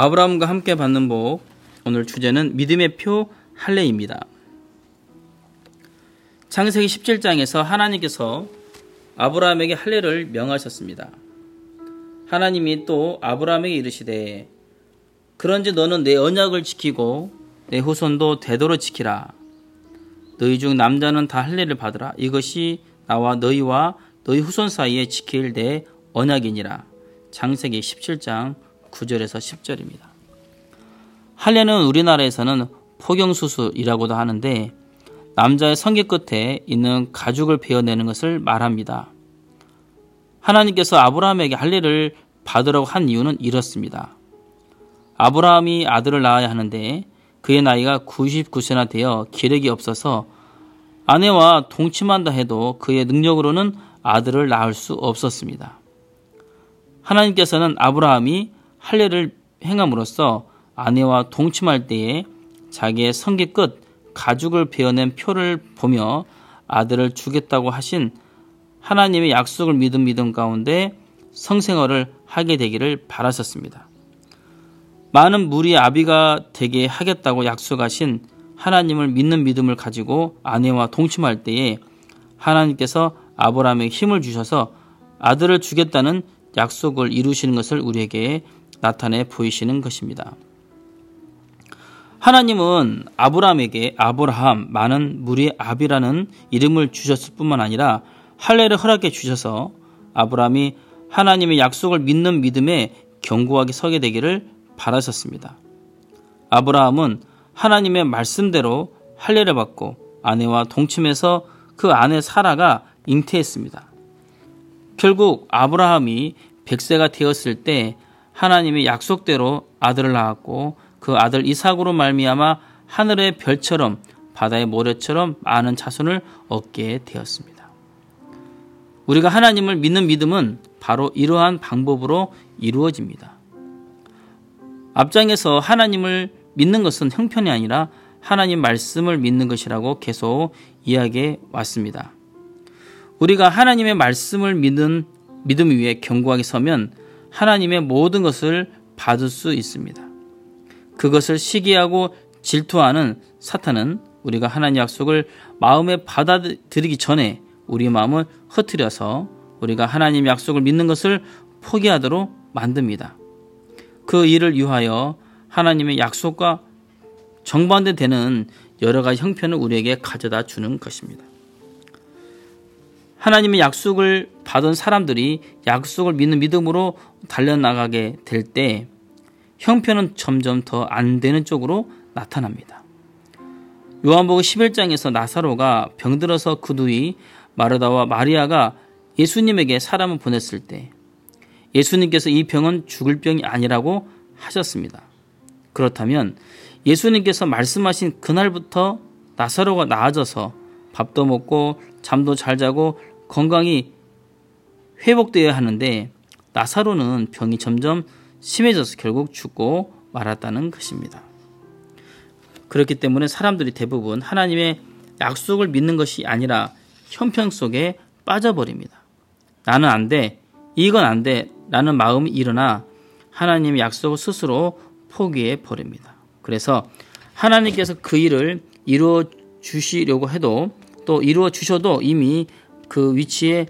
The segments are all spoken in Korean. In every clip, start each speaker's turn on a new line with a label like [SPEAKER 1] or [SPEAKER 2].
[SPEAKER 1] 아브라함과 함께 받는 복 오늘 주제는 믿음의 표 할례입니다. 창세기 17장에서 하나님께서 아브라함에게 할례를 명하셨습니다. 하나님이 또 아브라함에게 이르시되 그런지 너는 내 언약을 지키고 내 후손도 대도로 지키라. 너희 중 남자는 다 할례를 받으라. 이것이 나와 너희와 너희 후손 사이에 지킬 내 언약이니라. 장세기 17장 9절에서 10절입니다. 할례는 우리나라에서는 포경수술이라고도 하는데 남자의 성기 끝에 있는 가죽을 베어내는 것을 말합니다. 하나님께서 아브라함에게 할례를 받으라고 한 이유는 이렇습니다. 아브라함이 아들을 낳아야 하는데 그의 나이가 99세나 되어 기력이 없어서 아내와 동침한다 해도 그의 능력으로는 아들을 낳을 수 없었습니다. 하나님께서는 아브라함이 할례를 행함으로써 아내와 동침할 때에 자기의 성기 끝 가죽을 베어낸 표를 보며 아들을 주겠다고 하신 하나님의 약속을 믿음 믿음 가운데 성생활을 하게 되기를 바라셨습니다. 많은 무리의 아비가 되게 하겠다고 약속하신 하나님을 믿는 믿음을 가지고 아내와 동침할 때에 하나님께서 아브라함에게 힘을 주셔서 아들을 주겠다는 약속을 이루시는 것을 우리에게 나타내 보이시는 것입니다. 하나님은 아브라함에게 아브라함 많은 무리의 아비라는 이름을 주셨을 뿐만 아니라 할례를 허락해 주셔서 아브라함이 하나님의 약속을 믿는 믿음에 견고하게 서게 되기를 바라셨습니다. 아브라함은 하나님의 말씀대로 할례를 받고 아내와 동침해서 그 아내 사라가 잉태했습니다. 결국 아브라함이 100세가 되었을 때 하나님의 약속대로 아들을 낳았고 그 아들 이삭으로 말미암아 하늘의 별처럼 바다의 모래처럼 많은 자손을 얻게 되었습니다. 우리가 하나님을 믿는 믿음은 바로 이러한 방법으로 이루어집니다. 앞장에서 하나님을 믿는 것은 형편이 아니라 하나님 말씀을 믿는 것이라고 계속 이야기해 왔습니다. 우리가 하나님의 말씀을 믿는 믿음 위에 견고하게 서면 하나님의 모든 것을 받을 수 있습니다. 그것을 시기하고 질투하는 사탄은 우리가 하나님 약속을 마음에 받아들이기 전에 우리 마음을 흐트려서 우리가 하나님 약속을 믿는 것을 포기하도록 만듭니다. 그 일을 위하여 하나님의 약속과 정반대되는 여러 가지 형편을 우리에게 가져다 주는 것입니다. 하나님의 약속을 받은 사람들이 약속을 믿는 믿음으로 달려나가게 될 때 형편은 점점 더 안 되는 쪽으로 나타납니다. 요한복음 11장에서 나사로가 병들어서 그 누이 마르다와 마리아가 예수님에게 사람을 보냈을 때 예수님께서 이 병은 죽을 병이 아니라고 하셨습니다. 그렇다면 예수님께서 말씀하신 그날부터 나사로가 나아져서 밥도 먹고 잠도 잘 자고 건강이 회복되어야 하는데 나사로는 병이 점점 심해져서 결국 죽고 말았다는 것입니다. 그렇기 때문에 사람들이 대부분 하나님의 약속을 믿는 것이 아니라 형평 속에 빠져버립니다. 나는 안 돼. 이건 안 돼. 라는 마음이 일어나 하나님의 약속을 스스로 포기해 버립니다. 그래서 하나님께서 그 일을 이루어 주시려고 해도 또 이루어 주셔도 이미 그 위치에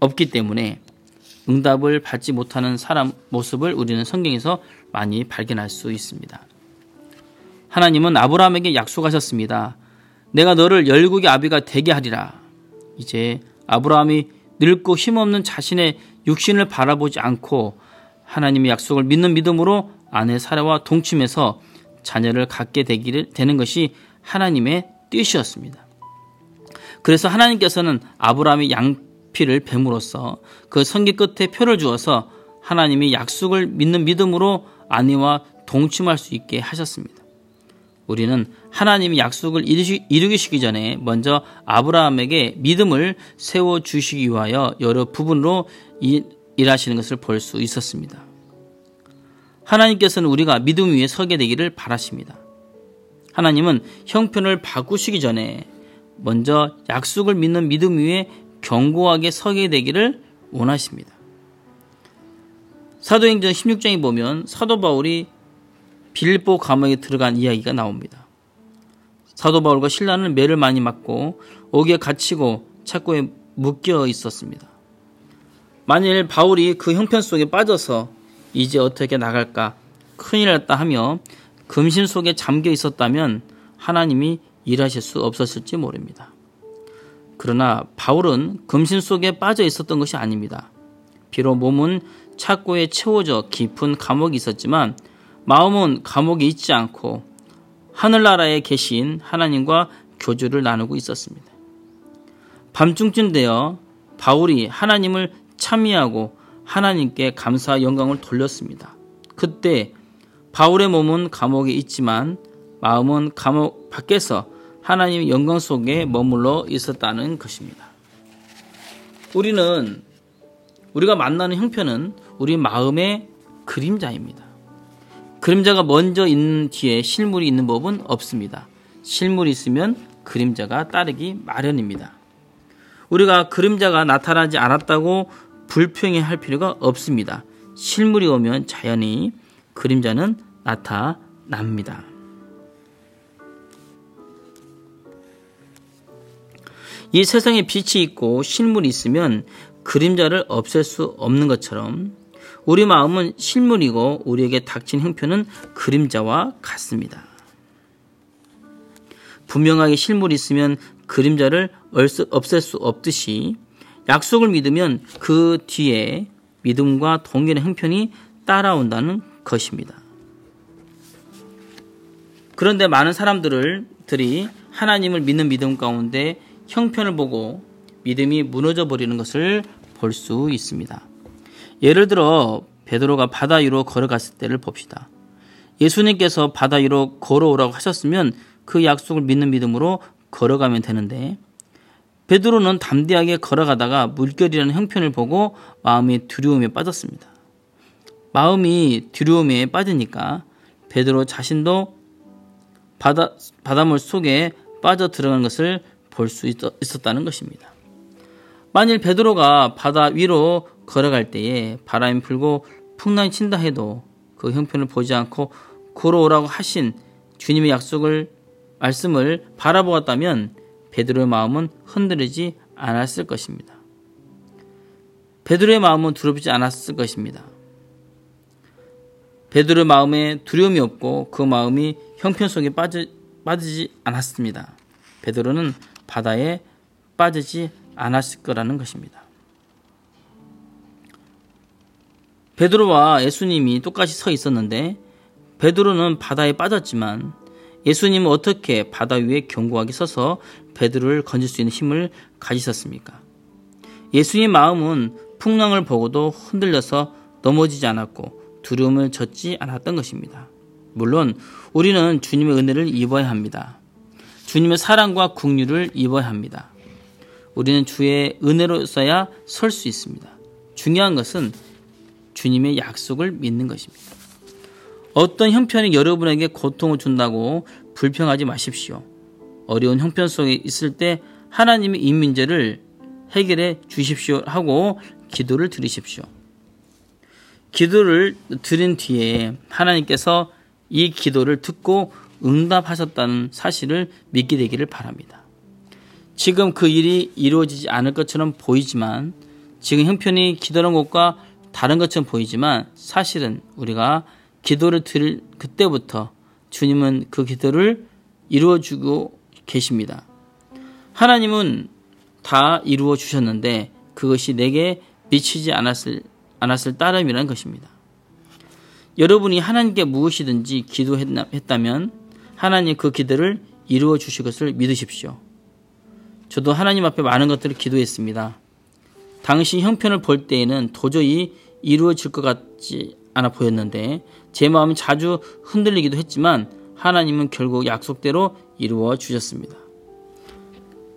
[SPEAKER 1] 없기 때문에 응답을 받지 못하는 사람 모습을 우리는 성경에서 많이 발견할 수 있습니다. 하나님은 아브라함에게 약속하셨습니다. 내가 너를 열국의 아비가 되게 하리라. 이제 아브라함이 늙고 힘없는 자신의 육신을 바라보지 않고 하나님의 약속을 믿는 믿음으로 아내 사라와 동침해서 자녀를 갖게 되기를 되는 것이 하나님의 뜻이었습니다. 그래서 하나님께서는 아브라함의 양 피를 뱀으로써 그 성기 끝에 표를 주어서 하나님이 약속을 믿는 믿음으로 아내와 동침할 수 있게 하셨습니다. 우리는 하나님이 약속을 이루시기 전에 먼저 아브라함에게 믿음을 세워 주시기 위하여 여러 부분으로 일하시는 것을 볼 수 있었습니다. 하나님께서는 우리가 믿음 위에 서게 되기를 바라십니다. 하나님은 형편을 바꾸시기 전에 먼저 약속을 믿는 믿음 위에 견고하게 서게 되기를 원하십니다. 사도행전 16장에 보면 사도 바울이 빌보 감옥에 들어간 이야기가 나옵니다. 사도 바울과 신라는 매를 많이 맞고 옥에 갇히고 착고에 묶여 있었습니다. 만일 바울이 그 형편 속에 빠져서 이제 어떻게 나갈까 큰일 났다 하며 금신 속에 잠겨 있었다면 하나님이 일하실 수 없었을지 모릅니다. 그러나 바울은 금신 속에 빠져 있었던 것이 아닙니다. 비록 몸은 착고에 채워져 깊은 감옥이 있었지만 마음은 감옥에 있지 않고 하늘나라에 계신 하나님과 교주를 나누고 있었습니다. 밤중쯤 되어 바울이 하나님을 참여하고 하나님께 감사 영광을 돌렸습니다. 그때 바울의 몸은 감옥에 있지만 마음은 감옥 밖에서 하나님의 영광 속에 머물러 있었다는 것입니다. 우리는 우리가 만나는 형편은 우리 마음의 그림자입니다. 그림자가 먼저 있는 뒤에 실물이 있는 법은 없습니다. 실물이 있으면 그림자가 따르기 마련입니다. 우리가 그림자가 나타나지 않았다고 불평해 할 필요가 없습니다. 실물이 오면 자연히 그림자는 나타납니다. 이 세상에 빛이 있고 실물이 있으면 그림자를 없앨 수 없는 것처럼 우리 마음은 실물이고 우리에게 닥친 형편은 그림자와 같습니다. 분명하게 실물이 있으면 그림자를 없앨 수 없듯이 약속을 믿으면 그 뒤에 믿음과 동일한 형편이 따라온다는 것입니다. 그런데 많은 사람들이 하나님을 믿는 믿음 가운데 형편을 보고 믿음이 무너져 버리는 것을 볼 수 있습니다. 예를 들어 베드로가 바다 위로 걸어갔을 때를 봅시다. 예수님께서 바다 위로 걸어오라고 하셨으면 그 약속을 믿는 믿음으로 걸어가면 되는데 베드로는 담대하게 걸어가다가 물결이라는 형편을 보고 마음이 두려움에 빠졌습니다. 마음이 두려움에 빠지니까 베드로 자신도 바다, 바닷물 속에 빠져 들어간 것을 볼 수 있었다는 것입니다. 만일 베드로가 바다 위로 걸어갈 때에 바람이 불고 풍랑이 친다 해도 그 형편을 보지 않고 걸어오라고 하신 주님의 약속을 말씀을 바라보았다면 베드로의 마음은 흔들리지 않았을 것입니다. 베드로의 마음은 두렵지 않았을 것입니다. 베드로의 마음에 두려움이 없고 그 마음이 형편 속에 빠지, 빠지지 않았습니다. 베드로는 바다에 빠지지 않았을 거라는 것입니다. 베드로와 예수님이 똑같이 서 있었는데 베드로는 바다에 빠졌지만 예수님은 어떻게 바다 위에 견고하게 서서 베드로를 건질 수 있는 힘을 가지셨습니까? 예수님의 마음은 풍랑을 보고도 흔들려서 넘어지지 않았고 두려움을 젖지 않았던 것입니다. 물론 우리는 주님의 은혜를 입어야 합니다. 주님의 사랑과 국류를 입어야 합니다. 우리는 주의 은혜로 써야 설 수 있습니다. 중요한 것은 주님의 약속을 믿는 것입니다. 어떤 형편이 여러분에게 고통을 준다고 불평하지 마십시오. 어려운 형편 속에 있을 때 하나님의 이 문제를 해결해 주십시오 하고 기도를 드리십시오. 기도를 드린 뒤에 하나님께서 이 기도를 듣고 응답하셨다는 사실을 믿게 되기를 바랍니다. 지금 그 일이 이루어지지 않을 것처럼 보이지만 지금 형편이 기도하는 것과 다른 것처럼 보이지만 사실은 우리가 기도를 드릴 그때부터 주님은 그 기도를 이루어주고 계십니다. 하나님은 다 이루어 주셨는데 그것이 내게 미치지 않았을, 않았을 따름이라는 것입니다. 여러분이 하나님께 무엇이든지 기도했다면 하나님 그 기도를 이루어 주실 것을 믿으십시오. 저도 하나님 앞에 많은 것들을 기도했습니다. 당시 형편을 볼 때에는 도저히 이루어질 것 같지 않아 보였는데 제 마음이 자주 흔들리기도 했지만 하나님은 결국 약속대로 이루어 주셨습니다.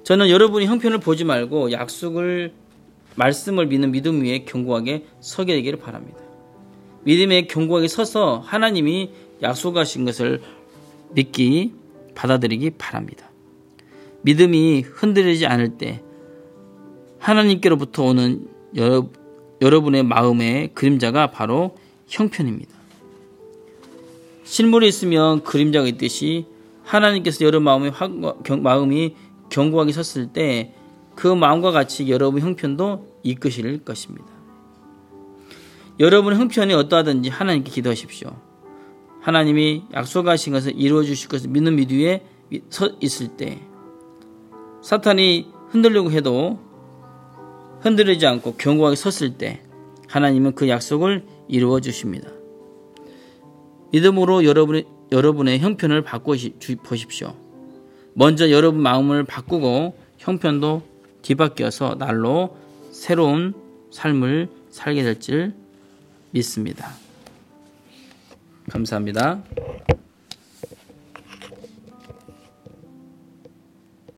[SPEAKER 1] 저는 여러분이 형편을 보지 말고 약속을 말씀을 믿는 믿음 위에 견고하게 서게 되기를 바랍니다. 믿음에 견고하게 서서 하나님이 약속하신 것을 믿기 받아들이기 바랍니다. 믿음이 흔들리지 않을 때 하나님께로부터 오는 여러 여러분의 마음의 그림자가 바로 형편입니다. 실물이 있으면 그림자가 있듯이 하나님께서 여러분 마음이, 마음이 견고하게 섰을 때 그 마음과 같이 여러분 형편도 이끄실 것입니다. 여러분의 형편이 어떠하든지 하나님께 기도하십시오. 하나님이 약속하신 것을 이루어 주실 것을 믿는 믿 위에 서 있을 때 사탄이 흔들려고 해도 흔들리지 않고 견고하게 섰을 때 하나님은 그 약속을 이루어 주십니다. 믿음으로 여러분의, 여러분의 형편을 바꾸십시오. 먼저 여러분 마음을 바꾸고 형편도 뒤바뀌어서 날로 새로운 삶을 살게 될 줄 믿습니다. 감사합니다.